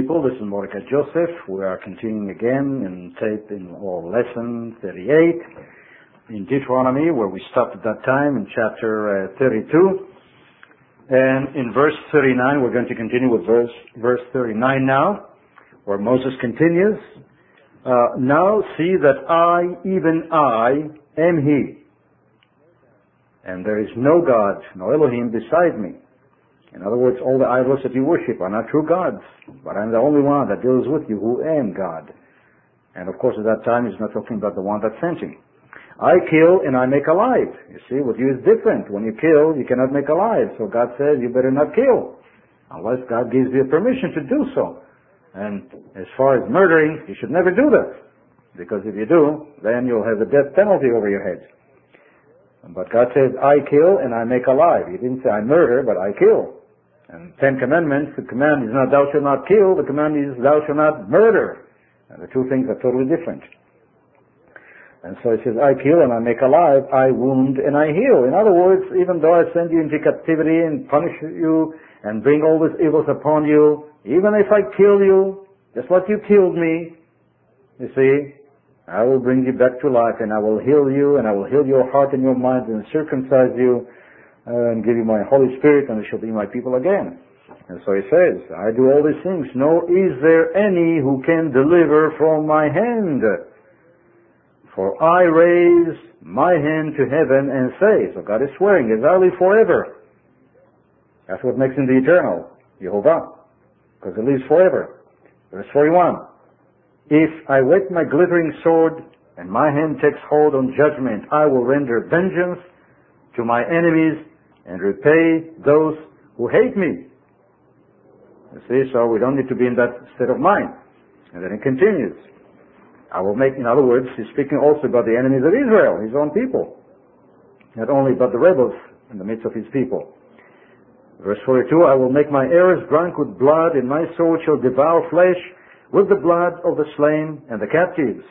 People, this is Mordecai Joseph. We are continuing again in tape in or lesson 38 in Deuteronomy, where we stopped at that time in chapter uh, 32. And in verse 39, we're going to continue with verse, verse 39 now, where Moses continues. Uh, now see that I, even I, am He. And there is no God, no Elohim beside me. In other words, all the idols that you worship are not true gods, but I'm the only one that deals with you who am God. And of course at that time he's not talking about the one that sent him. I kill and I make alive. You see, with you is different. When you kill, you cannot make alive. So God says you better not kill, unless God gives you permission to do so. And as far as murdering, you should never do that. Because if you do, then you'll have the death penalty over your head. But God says, I kill and I make alive. He didn't say I murder, but I kill. And Ten Commandments, the command is not thou shalt not kill, the command is thou shalt not murder. And the two things are totally different. And so he says, I kill and I make alive, I wound and I heal. In other words, even though I send you into captivity and punish you and bring all these evils upon you, even if I kill you, just like you killed me, you see, I will bring you back to life and I will heal you and I will heal your heart and your mind and circumcise you Uh, and give you my Holy Spirit, and you shall be my people again. And so he says, I do all these things, nor is there any who can deliver from my hand. For I raise my hand to heaven and say, so God is swearing, as I live forever. That's what makes him the eternal, Jehovah, because he lives forever. Verse 41, If I wet my glittering sword, and my hand takes hold on judgment, I will render vengeance to my enemies and repay those who hate me. You see, so we don't need to be in that state of mind. And then it continues. I will make, in other words, he's speaking also about the enemies of Israel, his own people. Not only about the rebels in the midst of his people. Verse 42, I will make my heirs drunk with blood, and my sword shall devour flesh with the blood of the slain and the captives,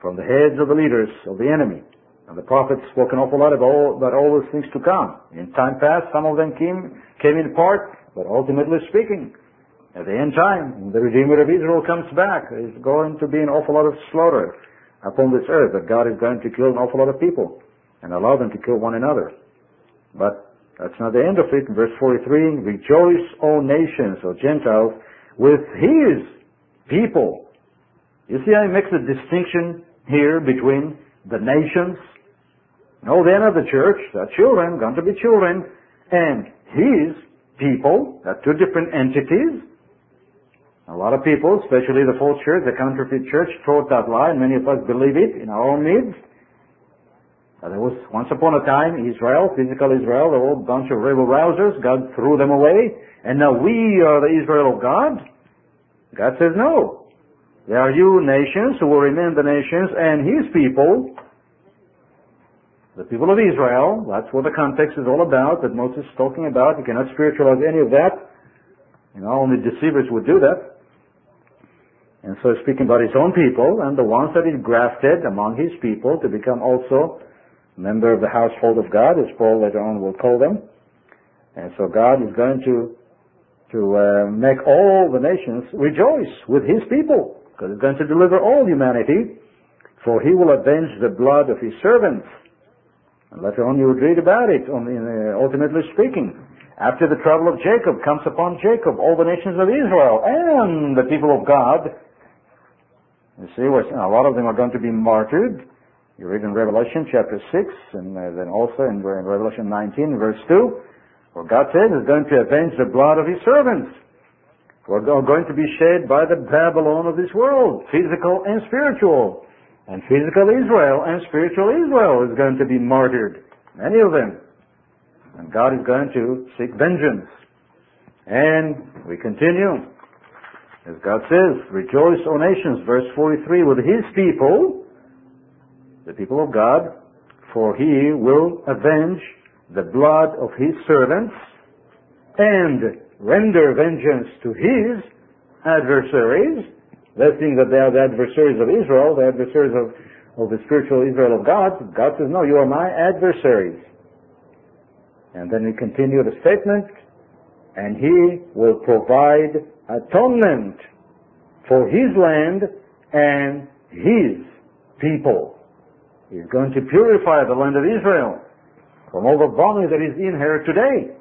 from the heads of the leaders of the enemy. And the prophets spoke an awful lot about all, about all those things to come. In time past, some of them came, came in part, but ultimately speaking, at the end time, the Redeemer of Israel comes back, there's going to be an awful lot of slaughter upon this earth, that God is going to kill an awful lot of people and allow them to kill one another. But that's not the end of it. In verse 43, rejoice, O nations, O Gentiles, with His people. You see how he makes a distinction here between the nations no, they're not the church. They're children, going to be children. And his people, they're two different entities. A lot of people, especially the false church, the counterfeit church, taught that lie, and many of us believe it in our own midst. there was once upon a time Israel, physical Israel, a bunch of rebel rousers. God threw them away, and now we are the Israel of God. God says no. There are you nations who will remain the nations, and His people the people of Israel, that's what the context is all about, that Moses is talking about. You cannot spiritualize any of that. You know, only deceivers would do that. And so speaking about his own people and the ones that he grafted among his people to become also a member of the household of God, as Paul later on will call them. And so God is going to to uh, make all the nations rejoice with his people, because he's going to deliver all humanity, for he will avenge the blood of his servants and later on you would read about it, uh, ultimately speaking. After the trouble of Jacob comes upon Jacob, all the nations of Israel and the people of God. You see, a lot of them are going to be martyred. You read in Revelation chapter 6, and uh, then also in Revelation 19, verse 2, where God says He's going to avenge the blood of His servants who are going to be shed by the Babylon of this world, physical and spiritual. And physical Israel and spiritual Israel is going to be martyred. Many of them. And God is going to seek vengeance. And we continue. As God says, rejoice, O nations, verse 43, with his people, the people of God, for he will avenge the blood of his servants and render vengeance to his adversaries they think that they are the adversaries of Israel, the adversaries of, of the spiritual Israel of God. God says, no, you are my adversaries. And then we continue the statement, and he will provide atonement for his land and his people. He's going to purify the land of Israel from all the vomit that is in here today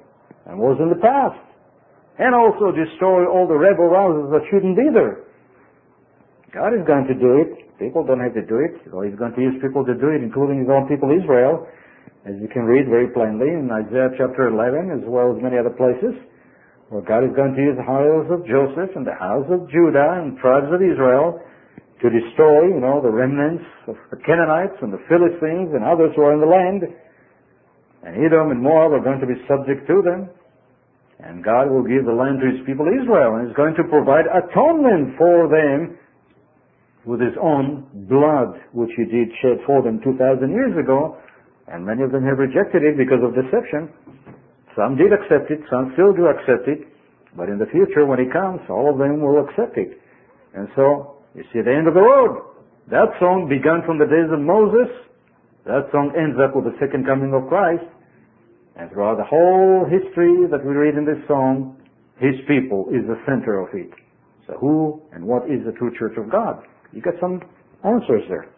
and was in the past. And also destroy all the rebel houses that shouldn't be there. God is going to do it. People don't have to do it. So he's going to use people to do it, including his own people Israel, as you can read very plainly in Isaiah chapter 11, as well as many other places, where God is going to use the house of Joseph and the house of Judah and tribes of Israel to destroy, you know, the remnants of the Canaanites and the Philistines and others who are in the land. And Edom and Moab are going to be subject to them. And God will give the land to his people Israel and is going to provide atonement for them with his own blood, which he did shed for them 2,000 years ago. And many of them have rejected it because of deception. Some did accept it, some still do accept it. But in the future, when he comes, all of them will accept it. And so you see the end of the road. That song began from the days of Moses. That song ends up with the second coming of Christ. And throughout the whole history that we read in this song, His people is the center of it. So who and what is the true church of God? You got some answers there.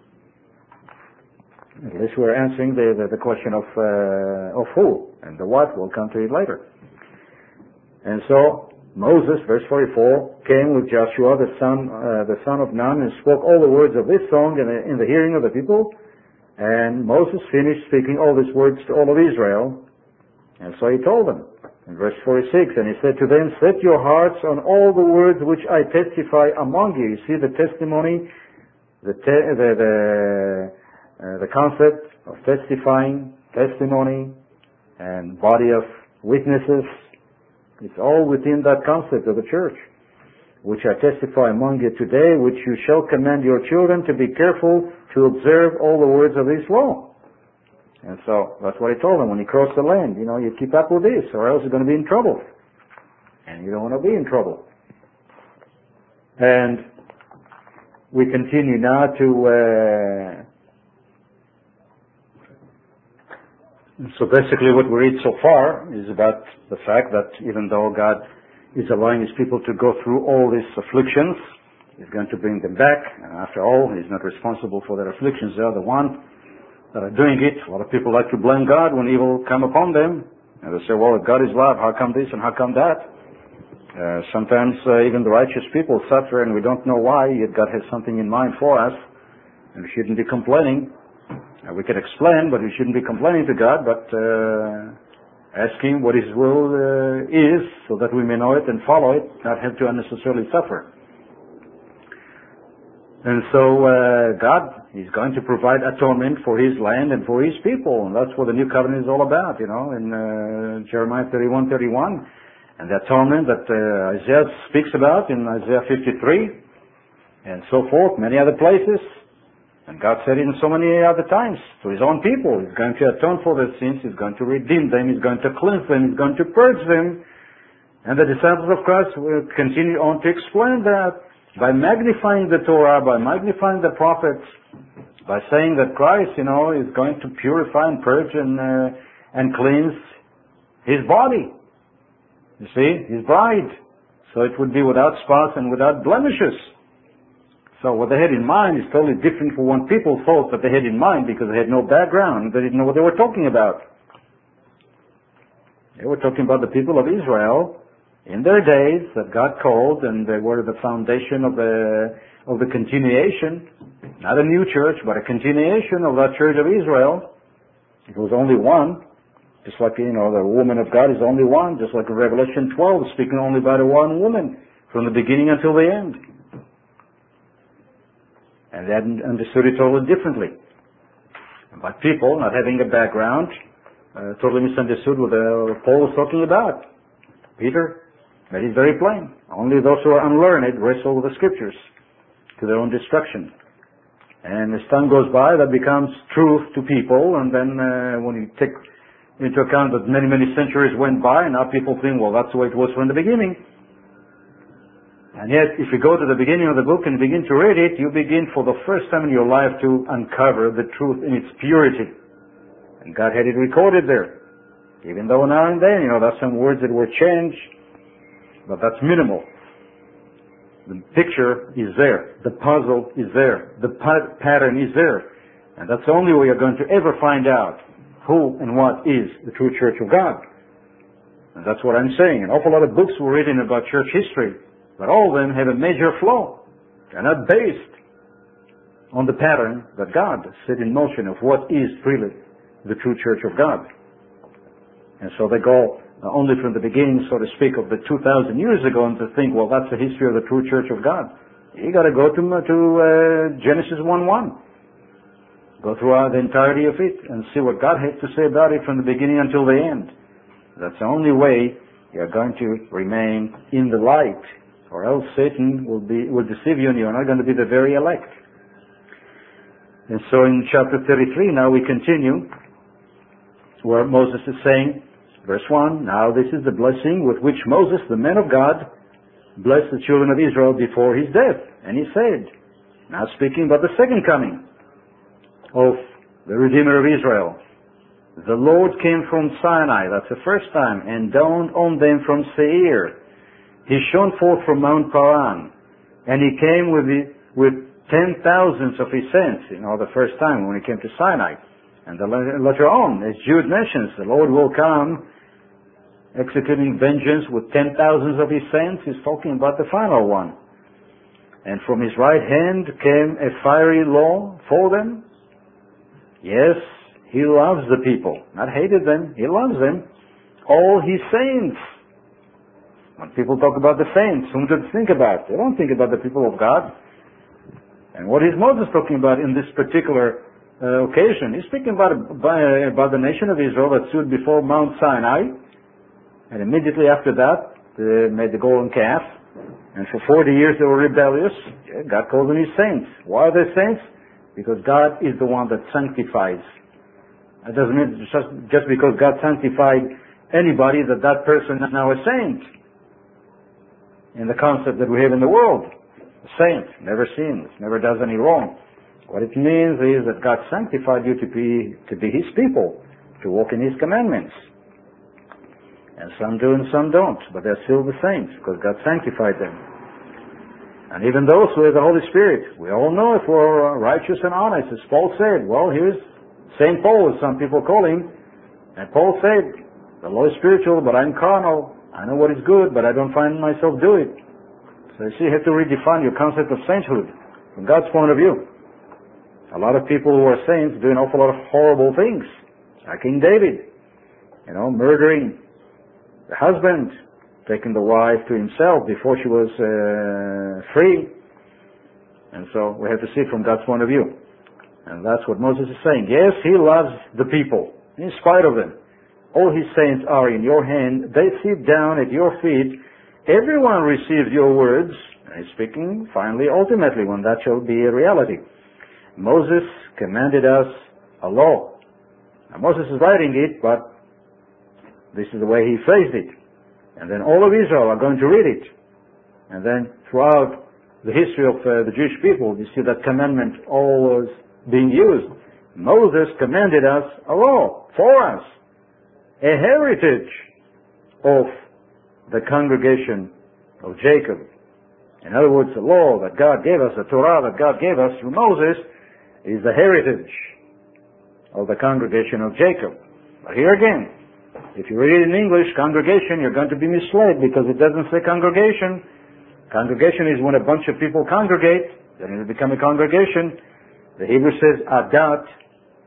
At least we're answering the, the, the question of, uh, of who and the what. We'll come to it later. And so Moses, verse 44, came with Joshua, the son, uh, the son of Nun, and spoke all the words of this song in the, in the hearing of the people. And Moses finished speaking all these words to all of Israel. And so he told them verse 46, and he said to them, Set your hearts on all the words which I testify among you. You see the testimony, the, te- the, the, uh, the concept of testifying, testimony, and body of witnesses it's all within that concept of the church, which I testify among you today, which you shall command your children to be careful to observe all the words of this law. And so that's what he told them when he crossed the land. You know, you keep up with this, or else you're going to be in trouble. And you don't want to be in trouble. And we continue now to uh, So basically what we read so far is about the fact that even though God is allowing his people to go through all these afflictions, he's going to bring them back. And after all, he's not responsible for their afflictions. They are the ones that are doing it. A lot of people like to blame God when evil come upon them. And they say, well, if God is love, how come this and how come that? Uh, sometimes uh, even the righteous people suffer and we don't know why, yet God has something in mind for us. And we shouldn't be complaining. We can explain, but we shouldn't be complaining to God, but uh, asking what His will uh, is so that we may know it and follow it, not have to unnecessarily suffer. And so uh, God is going to provide atonement for His land and for His people, and that's what the new covenant is all about. You know, in uh, Jeremiah 31, 31, and the atonement that uh, Isaiah speaks about in Isaiah 53, and so forth, many other places. And God said it in so many other times to His own people. He's going to atone for their sins. He's going to redeem them. He's going to cleanse them. He's going to purge them. And the disciples of Christ will continue on to explain that by magnifying the Torah, by magnifying the prophets, by saying that Christ, you know, is going to purify and purge and, uh, and cleanse His body. You see, His bride. So it would be without spots and without blemishes. So what they had in mind is totally different from what people thought that they had in mind because they had no background. They didn't know what they were talking about. They were talking about the people of Israel in their days that God called and they were the foundation of the, of the continuation, not a new church, but a continuation of that church of Israel. It was only one, just like, you know, the woman of God is only one, just like Revelation 12, speaking only about a one woman from the beginning until the end. And they understood it totally differently. But people, not having a background, uh, totally misunderstood what uh, Paul was talking about. Peter made it very plain. Only those who are unlearned wrestle with the scriptures to their own destruction. And as time goes by, that becomes truth to people, and then uh, when you take into account that many, many centuries went by, and now people think, well, that's the way it was from the beginning. And yet, if you go to the beginning of the book and begin to read it, you begin for the first time in your life to uncover the truth in its purity. And God had it recorded there. Even though now and then, you know, there's some words that were changed, but that's minimal. The picture is there. The puzzle is there. The pattern is there. And that's the only way you're going to ever find out who and what is the true church of God. And that's what I'm saying. An awful lot of books were written about church history, but all of them have a major flaw. They're not based on the pattern that God set in motion of what is really the true church of God. And so they go only from the beginning, so to speak, of the 2,000 years ago and to think, well, that's the history of the true church of God. You gotta go to, to uh, Genesis 1-1. Go through the entirety of it and see what God had to say about it from the beginning until the end. That's the only way you're going to remain in the light, or else Satan will be will deceive you, and you're not going to be the very elect. And so in chapter 33, now we continue, where Moses is saying, verse 1, Now this is the blessing with which Moses, the man of God, blessed the children of Israel before his death. And he said, now speaking about the second coming of the Redeemer of Israel, the Lord came from Sinai, that's the first time, and dawned on them from Seir. He shone forth from Mount Paran, and he came with, the, with ten thousands of his saints, you know, the first time when he came to Sinai. And the, later on, as Jude mentions, the Lord will come executing vengeance with ten thousands of his saints. He's talking about the final one. And from his right hand came a fiery law for them. Yes, he loves the people, not hated them. He loves them. All his saints. When people talk about the saints, whom do they think about? They don't think about the people of God. And what is Moses talking about in this particular Uh, occasion? He's speaking about, about the nation of Israel that stood before Mount Sinai, and immediately after that, they made the golden calf, and for 40 years they were rebellious. God called them his saints. Why are they saints? Because God is the one that sanctifies that doesn't mean just, just because God sanctified anybody that that person is now a saint. In the concept that we have in the world. A saint never sins, never does any wrong. What it means is that God sanctified you to be, to be His people, to walk in His commandments. And some do and some don't, but they're still the saints because God sanctified them. And even those who have the Holy Spirit, we all know if we're righteous and honest, as Paul said, well, here's St. Paul, as some people call him, and Paul said, the law is spiritual, but I'm carnal. I know what is good, but I don't find myself do it. So you see, you have to redefine your concept of sainthood from God's point of view. A lot of people who are saints do an awful lot of horrible things, like King David, you know, murdering the husband, taking the wife to himself before she was uh, free. And so we have to see from God's point of view. And that's what Moses is saying. Yes, he loves the people, in spite of them. All his saints are in your hand. They sit down at your feet. Everyone receives your words. He's speaking finally, ultimately, when that shall be a reality. Moses commanded us a law. Now, Moses is writing it, but this is the way he phrased it. And then all of Israel are going to read it. And then throughout the history of uh, the Jewish people, you see that commandment always being used. Moses commanded us a law for us, a heritage of the congregation of Jacob. In other words, the law that God gave us, the Torah that God gave us through Moses, is the heritage of the congregation of Jacob. But here again, if you read it in English, congregation, you're going to be misled because it doesn't say congregation. Congregation is when a bunch of people congregate, then it will become a congregation. The Hebrew says Adat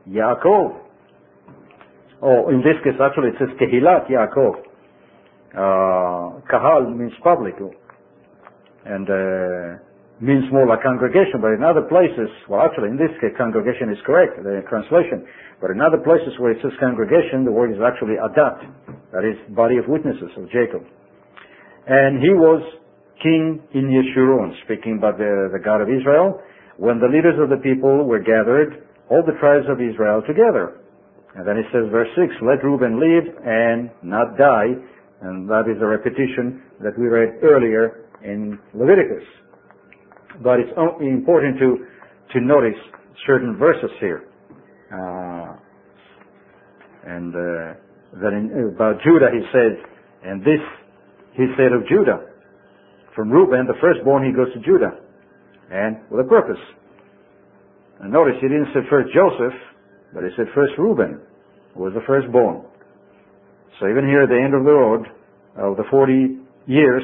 Yaakov. Oh, in this case, actually, it says Kehilat Yaakov. Uh, kahal means public, and uh, means more like congregation. But in other places, well, actually, in this case, congregation is correct, the translation. But in other places where it says congregation, the word is actually adat, that is, body of witnesses of Jacob. And he was king in Yeshurun, speaking about the, the God of Israel when the leaders of the people were gathered, all the tribes of Israel together. And then it says, verse 6, let Reuben live and not die. And that is a repetition that we read earlier in Leviticus. But it's important to, to notice certain verses here. Uh, and uh, that in, about Judah he said, and this he said of Judah, from Reuben, the firstborn, he goes to Judah. And with a purpose. And notice he didn't say first Joseph, but he said first Reuben, who was the firstborn. So even here at the end of the road, of the 40 years,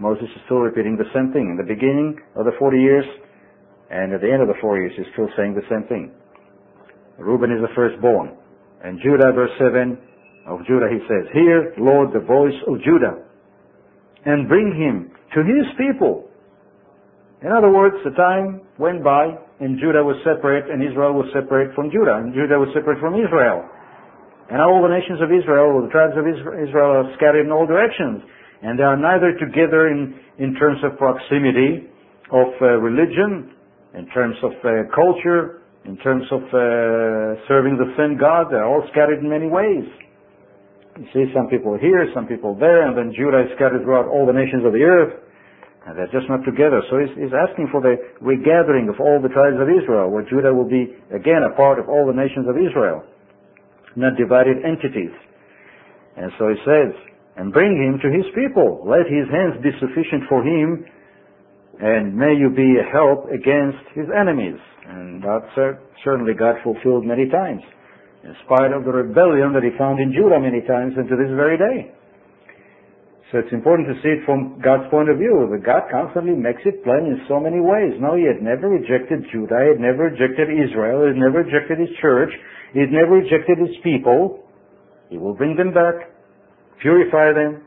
Moses is still repeating the same thing. In the beginning of the 40 years, and at the end of the 40 years, he's still saying the same thing. Reuben is the firstborn. And Judah, verse 7 of Judah, he says, Hear, Lord, the voice of Judah, and bring him to his people. In other words, the time went by, and Judah was separate, and Israel was separate from Judah, and Judah was separate from Israel. And all the nations of Israel, the tribes of Israel, are scattered in all directions. And they are neither together in, in terms of proximity, of uh, religion, in terms of uh, culture, in terms of uh, serving the same God, they're all scattered in many ways. You see some people here, some people there, and then Judah is scattered throughout all the nations of the earth, and they're just not together. So he's, he's asking for the regathering of all the tribes of Israel, where Judah will be again a part of all the nations of Israel, not divided entities. And so he says, and bring him to his people. Let his hands be sufficient for him, and may you be a help against his enemies. And that certainly God fulfilled many times, in spite of the rebellion that he found in Judah many times and to this very day. So it's important to see it from God's point of view, that God constantly makes it plain in so many ways. No, he had never rejected Judah, he had never rejected Israel, he had never rejected his church, he had never rejected his people. He will bring them back, purify them,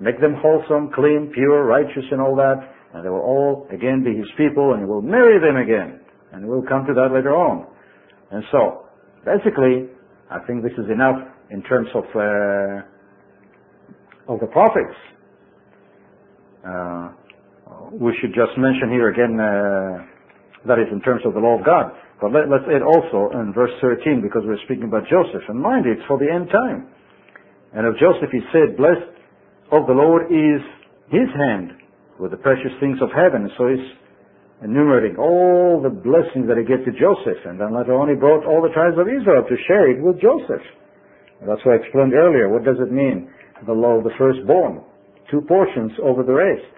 make them wholesome, clean, pure, righteous and all that, and they will all again be his people and he will marry them again. And we'll come to that later on. And so, basically, I think this is enough in terms of uh, of the prophets. Uh, we should just mention here again uh, that is in terms of the law of God. But let, us add also in verse 13 because we're speaking about Joseph. And mind it's for the end time. And of Joseph he said, Blessed of the Lord is his hand with the precious things of heaven. So he's enumerating all the blessings that he gave to Joseph, and then later on he brought all the tribes of Israel to share it with Joseph. And that's why I explained earlier. What does it mean? The law of the firstborn. Two portions over the rest.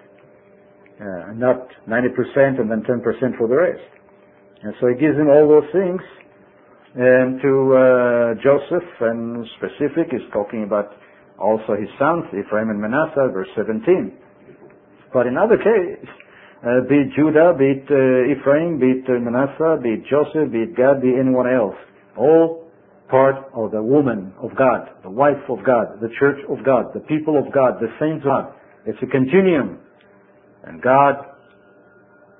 Uh, not 90% and then 10% for the rest. And so he gives him all those things. And to uh, Joseph, and specific, is talking about also his sons, Ephraim and Manasseh, verse 17. But in other case, uh, be it Judah, be it uh, Ephraim, be it uh, Manasseh, be it Joseph, be it Gad, be anyone else. All part of the woman of God, the wife of God, the church of God, the people of God, the saints of God. It's a continuum. And God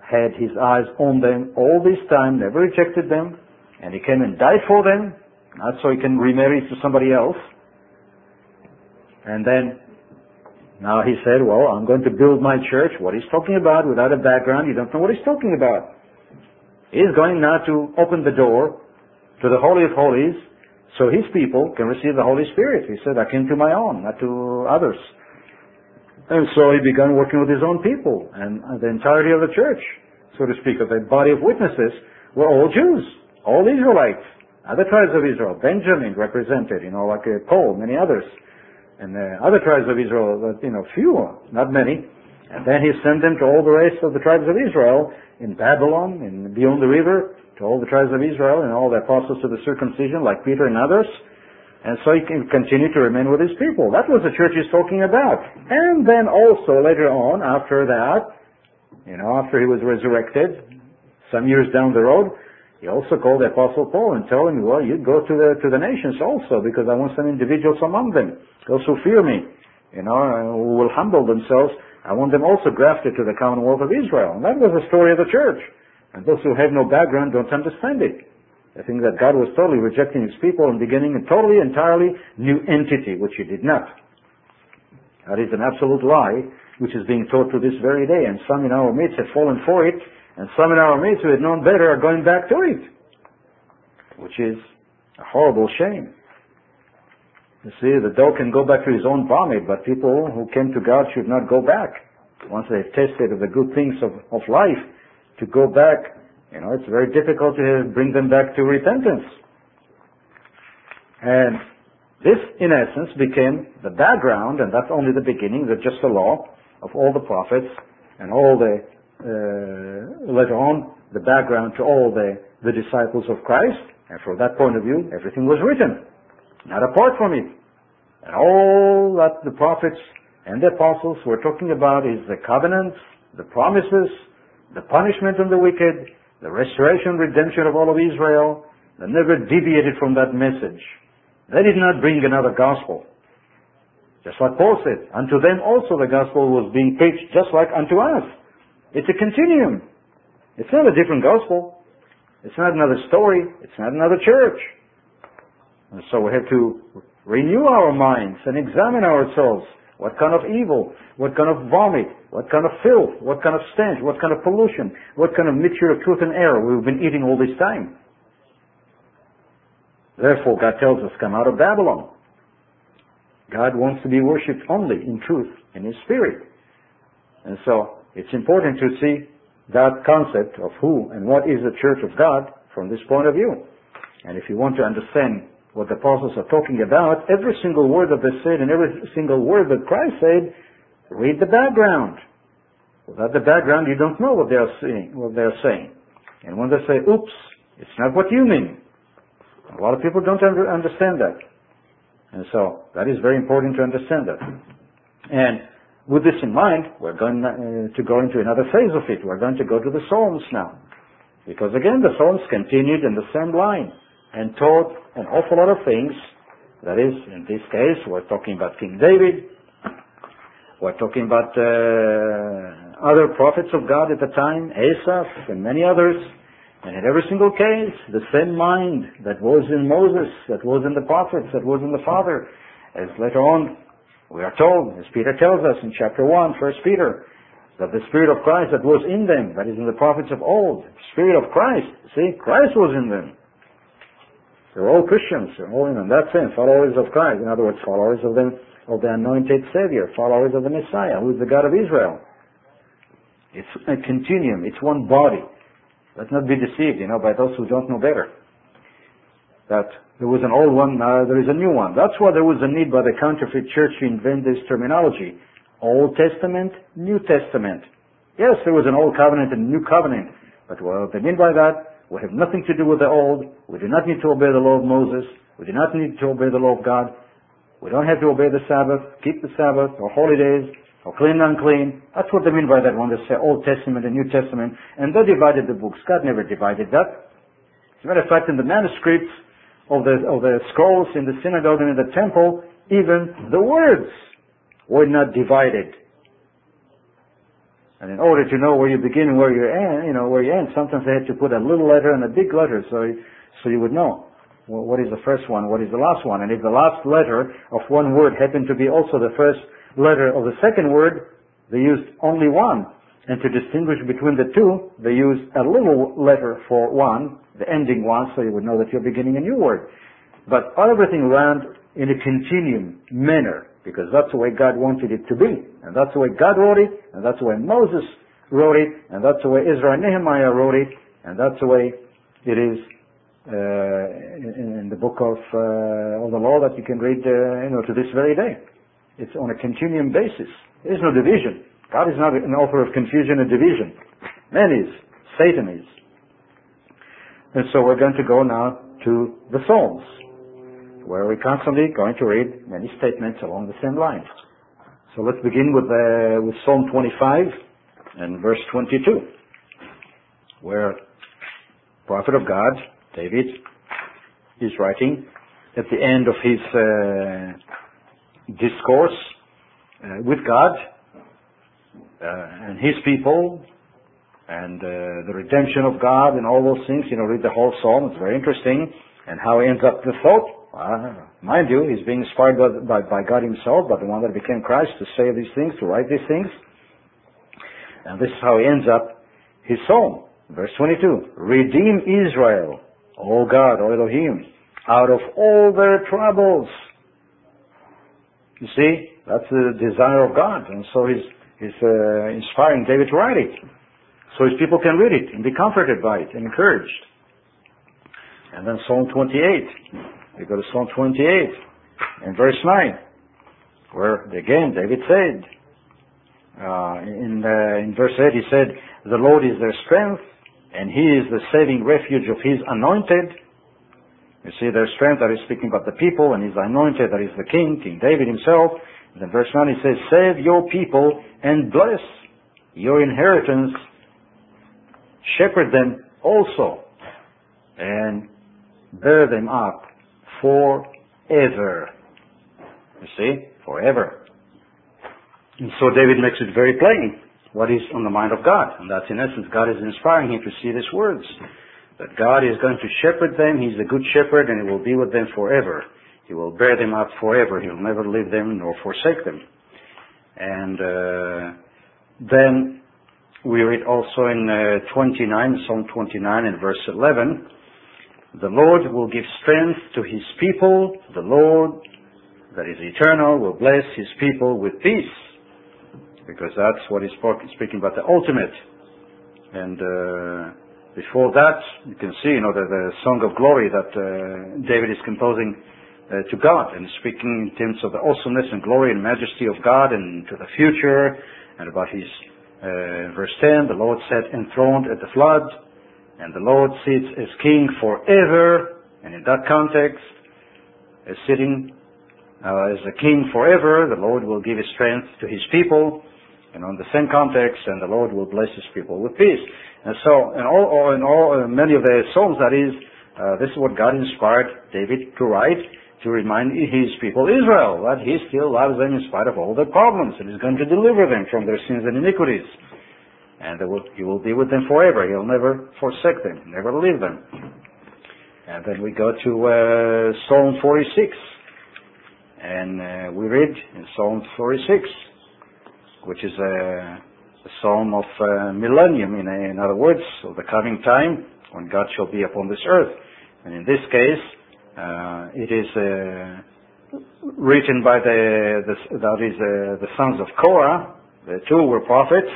had his eyes on them all this time, never rejected them, and he came and died for them, not so he can remarry to somebody else. And then now he said, well, I'm going to build my church. What he's talking about without a background, you don't know what he's talking about. He's going now to open the door to the Holy of Holies so his people can receive the Holy Spirit. He said, I came to my own, not to others. And so he began working with his own people and the entirety of the church, so to speak, of the body of witnesses were all Jews, all Israelites, other tribes of Israel, Benjamin represented, you know, like uh, Paul, many others and the other tribes of Israel, you know, few, not many. And then he sent them to all the rest of the tribes of Israel in Babylon and beyond the river, to all the tribes of Israel and all the apostles of the circumcision, like Peter and others. And so he can continue to remain with his people. That was the church he's talking about. And then also later on, after that, you know, after he was resurrected, some years down the road, he also called the Apostle Paul and told him, well, you go to the, to the nations also because I want some individuals among them, those who fear me, you know, who will humble themselves. I want them also grafted to the commonwealth of Israel. And that was the story of the church. And those who have no background don't understand it. They think that God was totally rejecting his people and beginning a totally, entirely new entity, which he did not. That is an absolute lie, which is being taught to this very day. And some in our midst have fallen for it and some in our midst who had known better are going back to it, which is a horrible shame. You see, the dog can go back to his own vomit, but people who came to God should not go back. Once they've tasted of the good things of, of life, to go back, you know, it's very difficult to bring them back to repentance. And this, in essence, became the background, and that's only the beginning, that's just the law of all the prophets and all the, Uh, later on, the background to all the, the disciples of Christ. And from that point of view, everything was written, not apart from it. And all that the prophets and the apostles were talking about is the covenants, the promises, the punishment of the wicked, the restoration, redemption of all of Israel. They never deviated from that message. They did not bring another gospel. Just like Paul said, unto them also the gospel was being preached just like unto us. It's a continuum. It's not a different gospel. It's not another story. It's not another church. And so we have to renew our minds and examine ourselves. What kind of evil? What kind of vomit? What kind of filth? What kind of stench? What kind of pollution? What kind of mixture of truth and error we've been eating all this time? Therefore, God tells us, come out of Babylon. God wants to be worshipped only in truth and in spirit. And so it's important to see that concept of who and what is the church of God from this point of view. And if you want to understand what the apostles are talking about, every single word that they said and every single word that Christ said, read the background. Without the background, you don't know what they are saying. What they are saying. And when they say, "Oops," it's not what you mean. A lot of people don't under, understand that. And so that is very important to understand that. And with this in mind, we're going uh, to go into another phase of it. We're going to go to the Psalms now. Because again, the Psalms continued in the same line and taught an awful lot of things. That is, in this case, we're talking about King David. We're talking about uh, other prophets of God at the time, Asaph and many others. And in every single case, the same mind that was in Moses, that was in the prophets, that was in the Father, as later on we are told, as Peter tells us in chapter 1, 1 Peter, that the Spirit of Christ that was in them, that is in the prophets of old, Spirit of Christ, see, Christ was in them. They're all Christians, all in that sense, followers of Christ. In other words, followers of the, of the anointed Savior, followers of the Messiah, who is the God of Israel. It's a continuum, it's one body. Let's not be deceived, you know, by those who don't know better. That there was an old one, now there is a new one. That's why there was a need by the counterfeit church to invent this terminology. Old Testament, New Testament. Yes, there was an Old Covenant and a New Covenant, but what they mean by that we have nothing to do with the Old. We do not need to obey the law of Moses. We do not need to obey the law of God. We don't have to obey the Sabbath, keep the Sabbath, or holy days or clean and unclean. That's what they mean by that when they say Old Testament and New Testament. And they divided the books. God never divided that. As a matter of fact, in the manuscripts of the, of the scrolls in the synagogue and in the temple, even the words were not divided. And in order to know where you begin and where you end, you know, where you end, sometimes they had to put a little letter and a big letter so, so you would know what is the first one, what is the last one. And if the last letter of one word happened to be also the first letter of the second word, they used only one. And to distinguish between the two, they use a little letter for one, the ending one, so you would know that you're beginning a new word. But everything ran in a continuum manner, because that's the way God wanted it to be. And that's the way God wrote it, and that's the way Moses wrote it, and that's the way Ezra and Nehemiah wrote it, and that's the way it is uh, in, in, the book of, uh, the law that you can read, uh, you know, to this very day. It's on a continuum basis. There is no division. God is not an author of confusion and division. Man is. Satan is. And so we're going to go now to the Psalms, where we're constantly going to read many statements along the same lines. So let's begin with, uh, with Psalm 25 and verse 22, where prophet of God, David, is writing at the end of his uh, discourse uh, with God and His people and uh, the redemption of God and all those things. You know, read the whole psalm. It's very interesting. And how he ends up the thought. Uh, mind you, he's being inspired by, by, by, God himself, by the one that became Christ to say these things, to write these things. And this is how he ends up his psalm. Verse 22. Redeem Israel, O God, O Elohim, out of all their troubles. You see, that's the desire of God. And so he's, he's uh, inspiring David to write it. So his people can read it and be comforted by it and encouraged. And then Psalm 28. We go to Psalm 28 and verse 9, where again David said, Uh, in, uh, in verse 8 he said, The Lord is their strength, and He is the saving refuge of His anointed. You see, their strength, that is speaking about the people, and His anointed, that is the King, King David himself. Then verse 9 he says, Save your people and bless your inheritance. Shepherd them also, and bear them up forever. You see, forever. And so David makes it very plain what is on the mind of God. And that's in essence, God is inspiring him to see these words. That God is going to shepherd them, He's a good shepherd, and He will be with them forever. He will bear them up forever. He will never leave them nor forsake them. And uh, then we read also in uh, 29, Psalm 29 and verse 11, the Lord will give strength to His people. The Lord, that is eternal, will bless His people with peace because that's what he's speaking about the ultimate. And uh, before that, you can see, you know, the, the song of glory that uh, David is composing to God and speaking in terms of the awesomeness and glory and majesty of God and to the future and about his uh, verse 10, the Lord sat enthroned at the flood and the Lord sits as king forever. And in that context, as sitting uh, as a king forever, the Lord will give his strength to his people and in the same context, and the Lord will bless His people with peace. And so, in all, in all, uh, many of the Psalms, that is, uh, this is what God inspired David to write to remind His people Israel that He still loves them in spite of all their problems, and is going to deliver them from their sins and iniquities. And will, He will be with them forever. He'll never forsake them, never leave them. And then we go to uh, Psalm 46, and uh, we read in Psalm 46 which is a, a psalm of uh, millennium, in, in, other words, of the coming time when God shall be upon this earth. And in this case, it is uh, written by the, the that is uh, the sons of Korah. The two were prophets,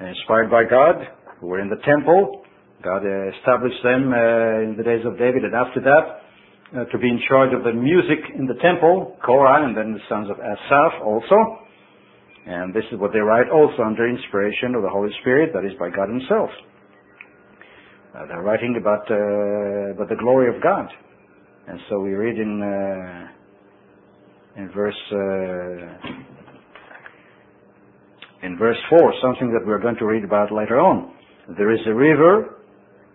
inspired by God, who were in the temple. God established them uh, in the days of David, and after that, uh, to be in charge of the music in the temple, Korah, and then the sons of Asaph also. And this is what they write also under inspiration of the Holy Spirit, that is by God Himself. Uh, they're writing about, uh, about the glory of God. And so we read in, uh, in verse, uh, in verse 4, something that we're going to read about later on. There is a river,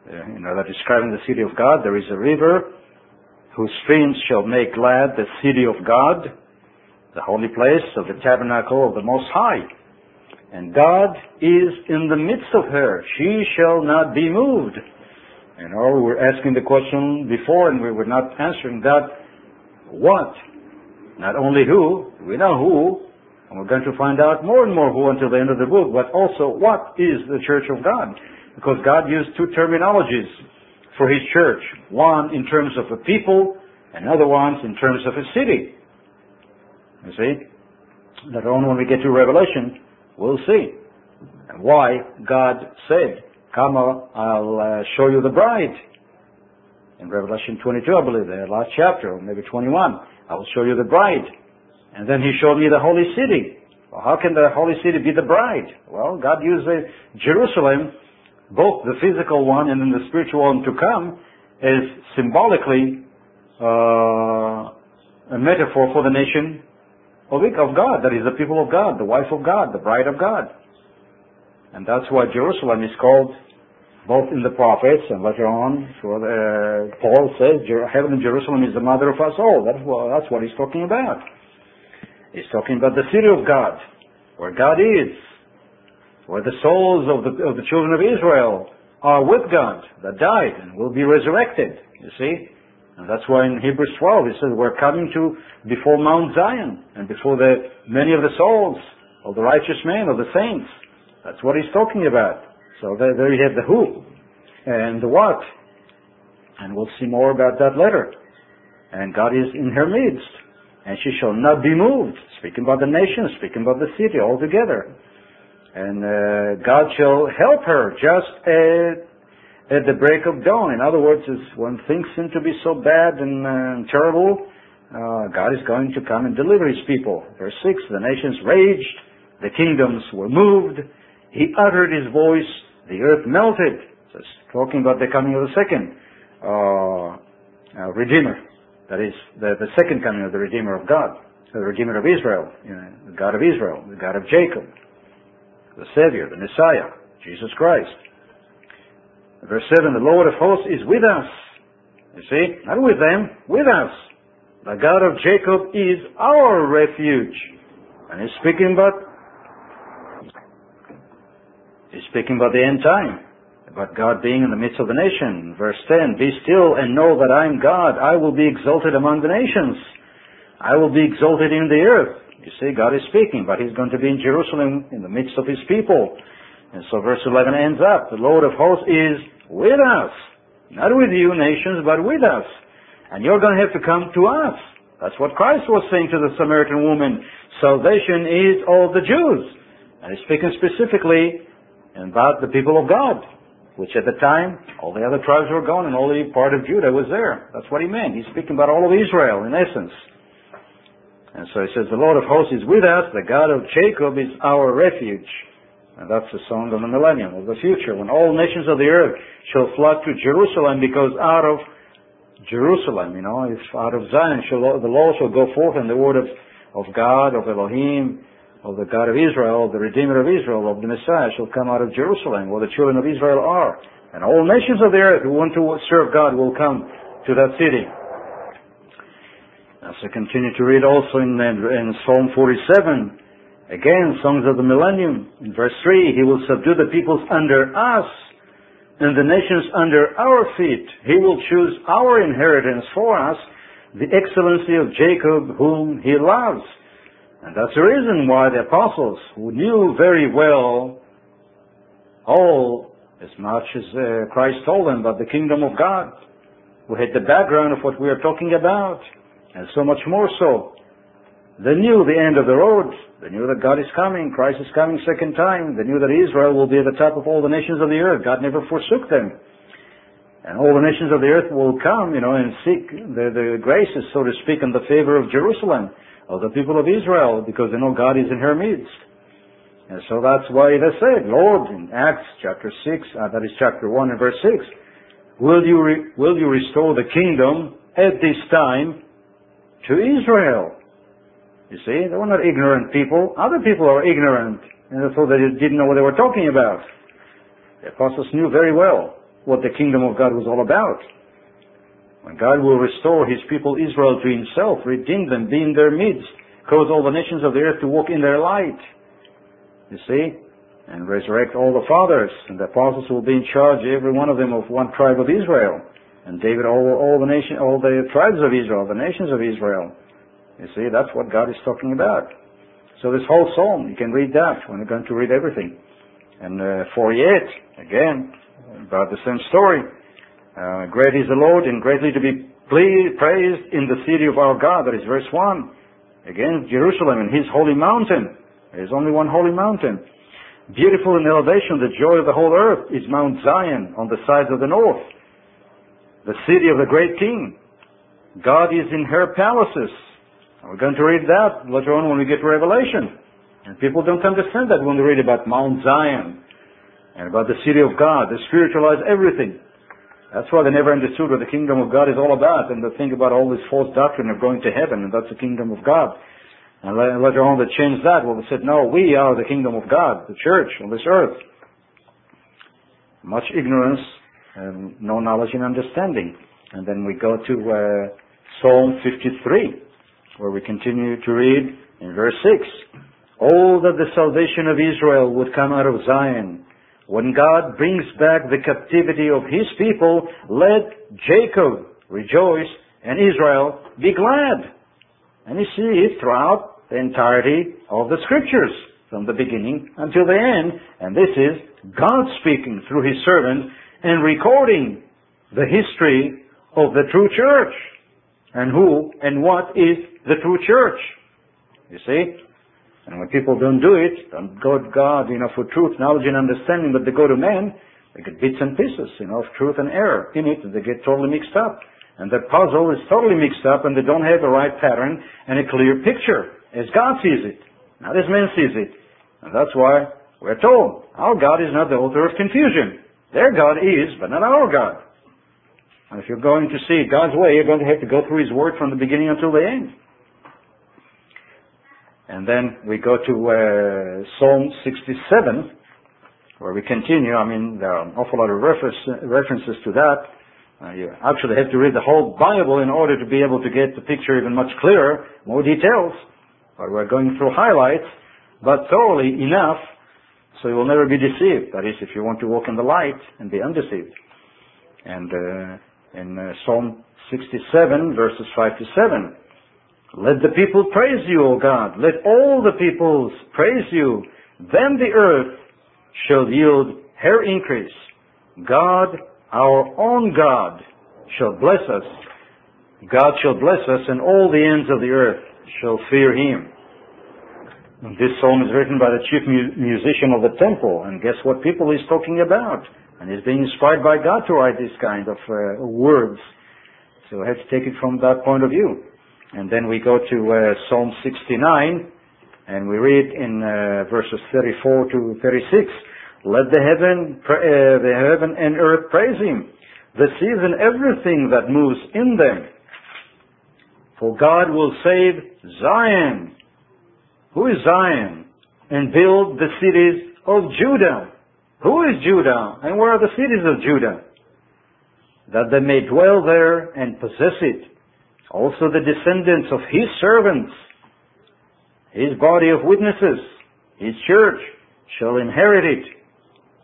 uh, you know, that describing the city of God. There is a river whose streams shall make glad the city of God the holy place of the tabernacle of the Most High. And God is in the midst of her. She shall not be moved. You know, we were asking the question before and we were not answering that. What? Not only who, we know who, and we're going to find out more and more who until the end of the book, but also what is the church of God? Because God used two terminologies for his church. One in terms of a people, and other ones in terms of a city. You see? Later on when we get to Revelation, we'll see. Why God said, come, I'll uh, show you the bride. In Revelation 22, I believe, the last chapter, or maybe 21, I will show you the bride. And then he showed me the holy city. Well, how can the holy city be the bride? Well, God used Jerusalem, both the physical one and then the spiritual one to come, as symbolically uh, a metaphor for the nation of God, that is the people of God, the wife of God, the bride of God. And that's why Jerusalem is called, both in the prophets and later on, uh, Paul says, heaven and Jerusalem is the mother of us all. That's what, that's what he's talking about. He's talking about the city of God, where God is, where the souls of the, of the children of Israel are with God, that died and will be resurrected. You see? And that's why in Hebrews 12 he says we're coming to before Mount Zion and before the many of the souls of the righteous men, of the saints. That's what he's talking about. So there, there you have the who and the what. And we'll see more about that later. And God is in her midst. And she shall not be moved. Speaking about the nation, speaking about the city altogether. And uh, God shall help her just as at the break of dawn. In other words, when things seem to be so bad and uh, terrible, uh, God is going to come and deliver his people. Verse 6, the nations raged the kingdoms were moved. He uttered his voice, the earth melted. It's talking about the coming of the second uh, uh, Redeemer. That is, the, the second coming of the Redeemer of God, the Redeemer of Israel, you know, the God of Israel, the God of Jacob, the Savior, the Messiah, Jesus Christ. Verse 7, the Lord of hosts is with us. You see, not with them, with us. The God of Jacob is our refuge. And he's speaking about, he's speaking about the end time. About God being in the midst of the nation. Verse 10, Be still and know that I am God. I will be exalted among the nations. I will be exalted in the earth. You see, God is speaking, but He's going to be in Jerusalem in the midst of His people. And so verse 11 ends up, the Lord of hosts is with us. Not with you, nations, but with us. And you're going to have to come to us. That's what Christ was saying to the Samaritan woman. Salvation is of the Jews. And he's speaking specifically about the people of God, which at the time, all the other tribes were gone and only part of Judah was there. That's what he meant. He's speaking about all of Israel in essence. And so he says, the Lord of hosts is with us, the God of Jacob is our refuge. And that's the song of the millennium, of the future, when all nations of the earth shall flock to Jerusalem because out of Jerusalem, you know, if out of Zion shall, the law shall go forth and the word of, of God, of Elohim, of the God of Israel, the Redeemer of Israel, of the Messiah shall come out of Jerusalem, where the children of Israel are. And all nations of the earth who want to serve God will come to that city. As I continue to read also in, in Psalm 47, Again, songs of the millennium. In verse 3, He will subdue the peoples under us and the nations under our feet. He will choose our inheritance for us, the excellency of Jacob whom He loves. And that's the reason why the apostles, who knew very well all as much as uh, Christ told them about the kingdom of God, who had the background of what we are talking about, and so much more so, they knew the end of the road. They knew that God is coming. Christ is coming second time. They knew that Israel will be at the top of all the nations of the earth. God never forsook them. And all the nations of the earth will come, you know, and seek the, the graces, so to speak, in the favor of Jerusalem, of the people of Israel, because they know God is in her midst. And so that's why they said, Lord, in Acts chapter 6, uh, that is chapter 1 and verse 6, will you, re- will you restore the kingdom at this time to Israel? You see, they were not ignorant people. Other people are ignorant, and so they didn't know what they were talking about. The apostles knew very well what the kingdom of God was all about. When God will restore his people Israel to himself, redeem them, be in their midst, cause all the nations of the earth to walk in their light. You see? And resurrect all the fathers, and the apostles will be in charge, every one of them of one tribe of Israel. And David, all, all the nation, all the tribes of Israel, the nations of Israel. You see, that's what God is talking about. So this whole psalm, you can read that when you're going to read everything. And uh, 48, again, about the same story. Uh, great is the Lord and greatly to be praised in the city of our God. That is verse 1. Again, Jerusalem and his holy mountain. There is only one holy mountain. Beautiful in elevation, the joy of the whole earth is Mount Zion on the sides of the north. The city of the great king. God is in her palaces. We're going to read that later on when we get to Revelation. And people don't understand that when they read about Mount Zion and about the city of God. They spiritualize everything. That's why they never understood what the kingdom of God is all about, and they think about all this false doctrine of going to heaven, and that's the kingdom of God. And later on they changed that. Well, they said, no, we are the kingdom of God, the church on this earth. Much ignorance and no knowledge and understanding. And then we go to uh, Psalm 53 where we continue to read in verse 6. Oh, that the salvation of Israel would come out of Zion. When God brings back the captivity of his people, let Jacob rejoice and Israel be glad. And you see it throughout the entirety of the scriptures, from the beginning until the end. And this is God speaking through his servant and recording the history of the true church and who and what is the true church. You see? And when people don't do it, don't go to God, you know, for truth, knowledge, and understanding, but they go to men, they get bits and pieces, you know, of truth and error in it, and they get totally mixed up. And the puzzle is totally mixed up, and they don't have the right pattern and a clear picture, as God sees it, not as man sees it. And that's why we're told our God is not the author of confusion. Their God is, but not our God. And if you're going to see God's way, you're going to have to go through His Word from the beginning until the end. And then we go to uh, Psalm 67, where we continue. I mean, there are an awful lot of reference, references to that. Uh, you actually have to read the whole Bible in order to be able to get the picture even much clearer, more details. But we're going through highlights, but thoroughly enough so you will never be deceived. That is, if you want to walk in the light and be undeceived. And uh, in uh, Psalm 67, verses 5 to 7, let the people praise you, O God. Let all the peoples praise you. Then the earth shall yield her increase. God, our own God, shall bless us. God shall bless us, and all the ends of the earth shall fear him. This psalm is written by the chief mu- musician of the temple, and guess what people he's talking about? And he's being inspired by God to write this kind of uh, words. So I have to take it from that point of view. And then we go to uh, Psalm 69, and we read in uh, verses 34 to 36, Let the heaven, uh, the heaven and earth praise Him, the seas and everything that moves in them. For God will save Zion who is Zion? And build the cities of Judah. Who is Judah? And where are the cities of Judah? That they may dwell there and possess it. Also the descendants of his servants, his body of witnesses, his church shall inherit it,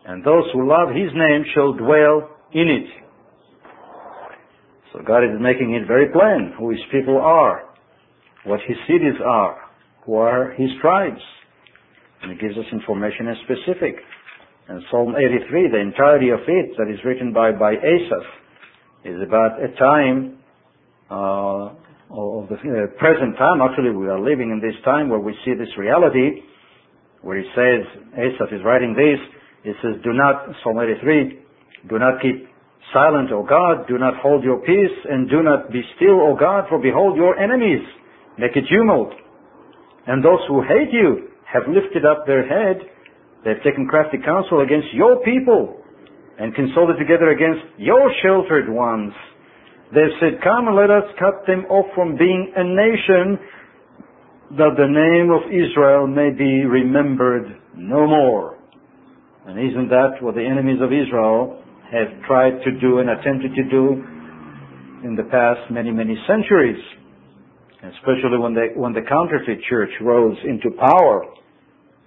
and those who love his name shall dwell in it. So God is making it very plain who his people are, what his cities are who are his tribes. And it gives us information and specific. And Psalm 83, the entirety of it that is written by, by Asaph, is about a time of the uh, present time. Actually, we are living in this time where we see this reality, where he says, Asaph is writing this, it says, do not, Psalm 83, do not keep silent, O God, do not hold your peace, and do not be still, O God, for behold your enemies make a tumult. And those who hate you have lifted up their head. They've taken crafty counsel against your people and consulted together against your sheltered ones. They've said, come let us cut them off from being a nation that the name of Israel may be remembered no more. And isn't that what the enemies of Israel have tried to do and attempted to do in the past many, many centuries? especially when, they, when the counterfeit church rose into power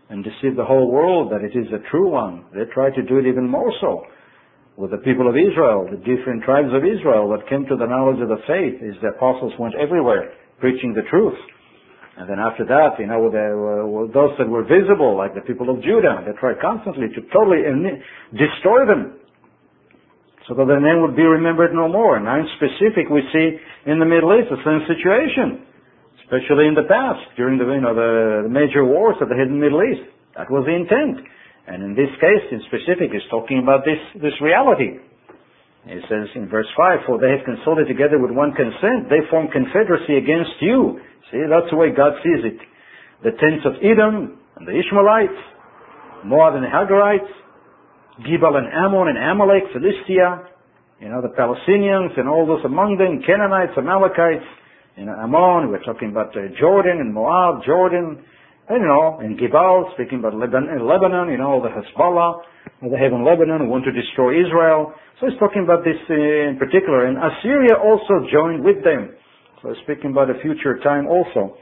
and deceived the whole world that it is a true one. They tried to do it even more so with the people of Israel, the different tribes of Israel that came to the knowledge of the faith as the apostles went everywhere preaching the truth. And then after that, you know, there were those that were visible, like the people of Judah, they tried constantly to totally destroy them so that their name would be remembered no more. Now in specific, we see in the Middle East the same situation, especially in the past, during the, you know, the, major wars of the Middle East. That was the intent. And in this case, in specific, he's talking about this, this reality. He says in verse 5, For they have consulted together with one consent, they form confederacy against you. See, that's the way God sees it. The tents of Edom and the Ishmaelites, Moab and the Hagarites, Gebal and Ammon and Amalek, Philistia, you know, the Palestinians and all those among them, Canaanites, Amalekites, you know, Ammon, we're talking about uh, Jordan and Moab, Jordan, you know, in Gebal, speaking about Lebanon, you know, the Hezbollah, they have in Lebanon want to destroy Israel. So he's talking about this in particular. And Assyria also joined with them. So speaking about a future time also.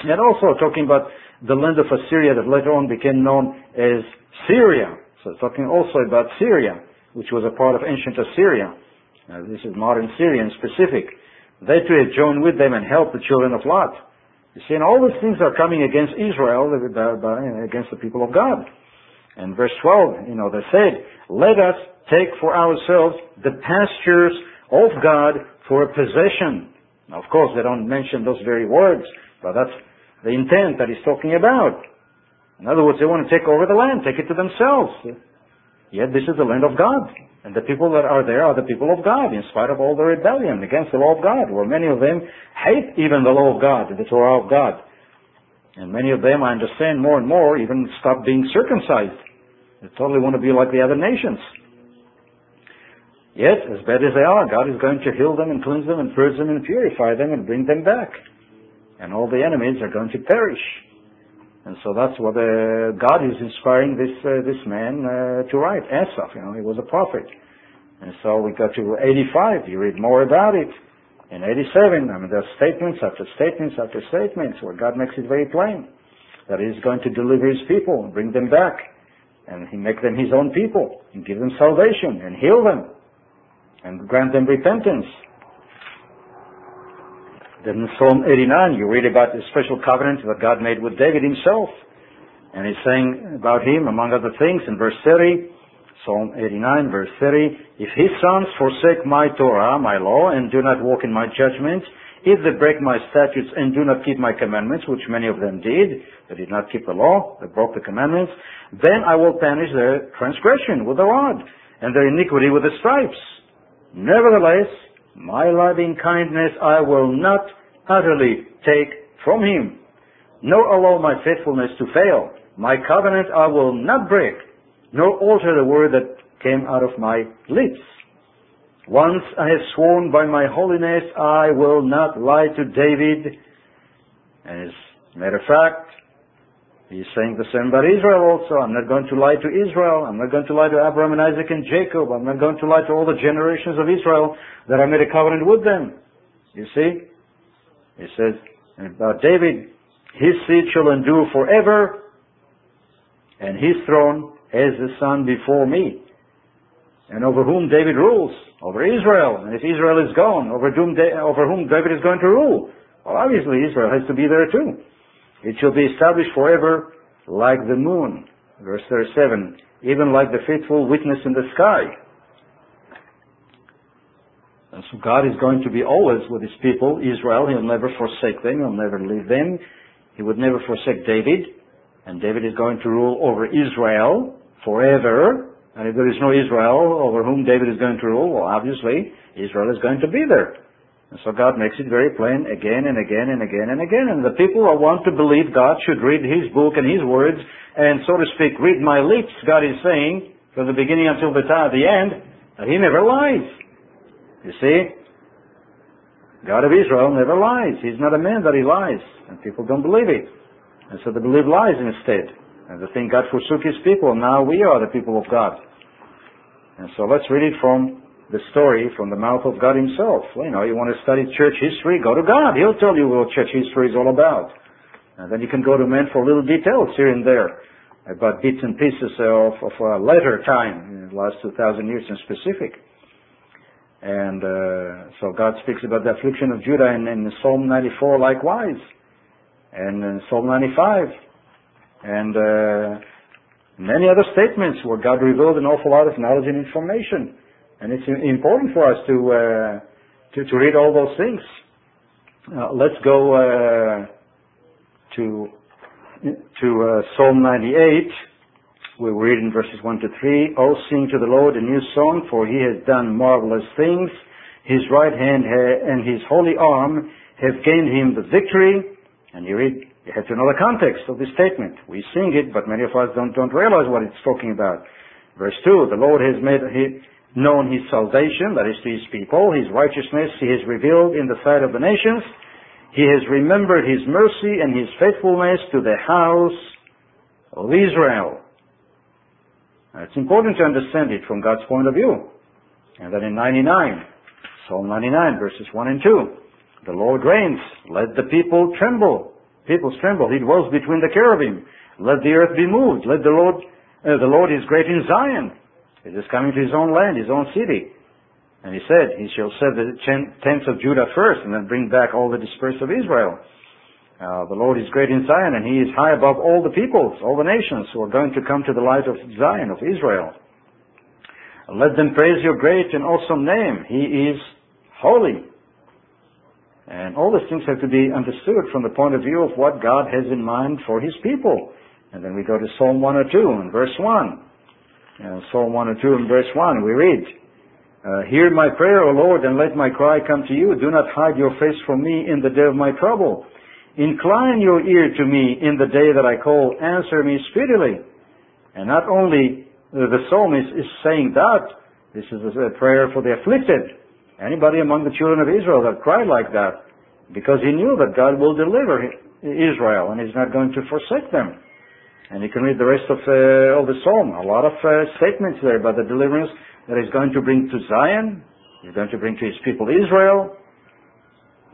And also talking about the land of Assyria that later on became known as Syria. So talking also about Syria, which was a part of ancient Assyria. Uh, this is modern Syria in specific. They too had joined with them and helped the children of Lot. You see, and all these things are coming against Israel, against the people of God. And verse 12, you know, they said, let us take for ourselves the pastures of God for a possession. Now, of course, they don't mention those very words, but that's the intent that he's talking about. In other words, they want to take over the land, take it to themselves. Yet this is the land of God. And the people that are there are the people of God, in spite of all the rebellion against the law of God, where many of them hate even the law of God, the Torah of God. And many of them, I understand more and more, even stop being circumcised. They totally want to be like the other nations. Yet, as bad as they are, God is going to heal them and cleanse them and purge them and purify them and bring them back. And all the enemies are going to perish. And so that's what uh, God is inspiring this uh, this man uh, to write. Asaph, you know, he was a prophet. And so we got to 85. You read more about it. In 87, I mean, there's statements after statements after statements where God makes it very plain that He's going to deliver His people and bring them back. And He make them His own people and give them salvation and heal them and grant them repentance. Then in Psalm 89, you read about the special covenant that God made with David himself. And he's saying about him, among other things, in verse 30, Psalm 89, verse 30, If his sons forsake my Torah, my law, and do not walk in my judgments, if they break my statutes and do not keep my commandments, which many of them did, they did not keep the law, they broke the commandments, then I will punish their transgression with the rod, and their iniquity with the stripes. Nevertheless, my loving kindness I will not utterly take from him, nor allow my faithfulness to fail. My covenant I will not break, nor alter the word that came out of my lips. Once I have sworn by my holiness, I will not lie to David. As a matter of fact, He's saying the same about Israel also. I'm not going to lie to Israel. I'm not going to lie to Abraham and Isaac and Jacob. I'm not going to lie to all the generations of Israel that I made a covenant with them. You see? He says about David, his seed shall endure forever, and his throne as the sun before me. And over whom David rules? Over Israel. And if Israel is gone, over whom, over whom David is going to rule? Well, obviously Israel has to be there too. It shall be established forever like the moon. Verse 37. Even like the faithful witness in the sky. And so God is going to be always with his people, Israel. He'll never forsake them. He'll never leave them. He would never forsake David. And David is going to rule over Israel forever. And if there is no Israel over whom David is going to rule, well, obviously, Israel is going to be there. And so God makes it very plain again and again and again and again. And the people who want to believe God should read His book and His words and, so to speak, read my lips, God is saying, from the beginning until the, time, the end, that He never lies. You see? God of Israel never lies. He's not a man that He lies. And people don't believe it. And so they believe lies instead. And they think God forsook His people. Now we are the people of God. And so let's read it from the story from the mouth of God himself. You know, you want to study church history, go to God. He'll tell you what church history is all about. And then you can go to men for little details here and there about bits and pieces of, of a later time, the last 2,000 years in specific. And uh, so God speaks about the affliction of Judah in, in Psalm 94 likewise, and in Psalm 95, and uh, many other statements where God revealed an awful lot of knowledge and information. And it's important for us to, uh, read all those things. Uh, let's go uh, to, to Psalm 98. We read in verses 1 to 3. Oh, sing to the Lord a new song, for he has done marvelous things. His right hand and his holy arm have gained him the victory. And you read, you have to know the context of this statement. We sing it, but many of us don't, don't realize what it's talking about. Verse 2, the Lord has made, known his salvation, that is to his people, his righteousness he has revealed in the sight of the nations. He has remembered his mercy and his faithfulness to the house of Israel. It's important to understand it from God's point of view. And then in 99, Psalm 99 verses 1 and 2, the Lord reigns, let the people tremble. People tremble. He dwells between the cherubim. Let the earth be moved. Let the Lord, uh, the Lord is great in Zion. He is coming to his own land, his own city. And he said, he shall set the tents of Judah first and then bring back all the dispersed of Israel. Uh, the Lord is great in Zion and he is high above all the peoples, all the nations who are going to come to the light of Zion, of Israel. Let them praise your great and awesome name. He is holy. And all these things have to be understood from the point of view of what God has in mind for his people. And then we go to Psalm 102 and verse 1. Uh, Psalm 102 and verse 1, we read, uh, Hear my prayer, O Lord, and let my cry come to you. Do not hide your face from me in the day of my trouble. Incline your ear to me in the day that I call. Answer me speedily. And not only the psalmist is saying that, this is a prayer for the afflicted. Anybody among the children of Israel that cried like that, because he knew that God will deliver Israel and he's not going to forsake them. And you can read the rest of, uh, of the psalm. A lot of uh, statements there about the deliverance that he's going to bring to Zion. He's going to bring to his people Israel.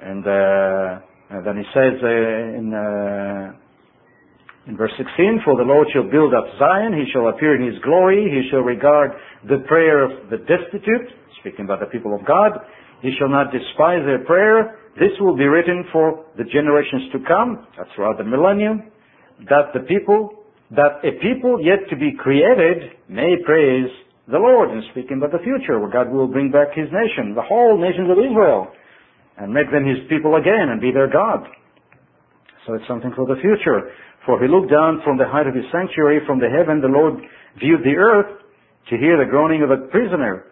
And, uh, and then he says uh, in, uh, in verse 16, For the Lord shall build up Zion, he shall appear in his glory, he shall regard the prayer of the destitute, speaking about the people of God, he shall not despise their prayer. This will be written for the generations to come, that's throughout the millennium, that the people that a people yet to be created may praise the Lord and speaking about the future where God will bring back his nation, the whole nations of Israel, and make them his people again and be their God. So it's something for the future. For he looked down from the height of his sanctuary, from the heaven, the Lord viewed the earth to hear the groaning of a prisoner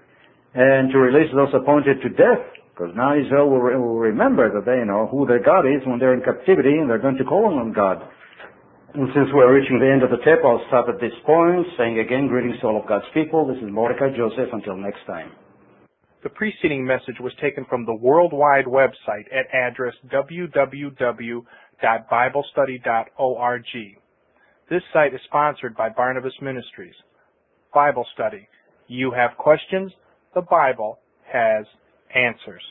and to release those appointed to death. Because now Israel will, will remember that they know who their God is when they're in captivity and they're going to call on God. And since we're reaching the end of the tape, I'll stop at this point, saying again, greetings to all of God's people. This is Mordecai Joseph. Until next time. The preceding message was taken from the worldwide website at address www.biblestudy.org. This site is sponsored by Barnabas Ministries. Bible Study. You have questions? The Bible has answers.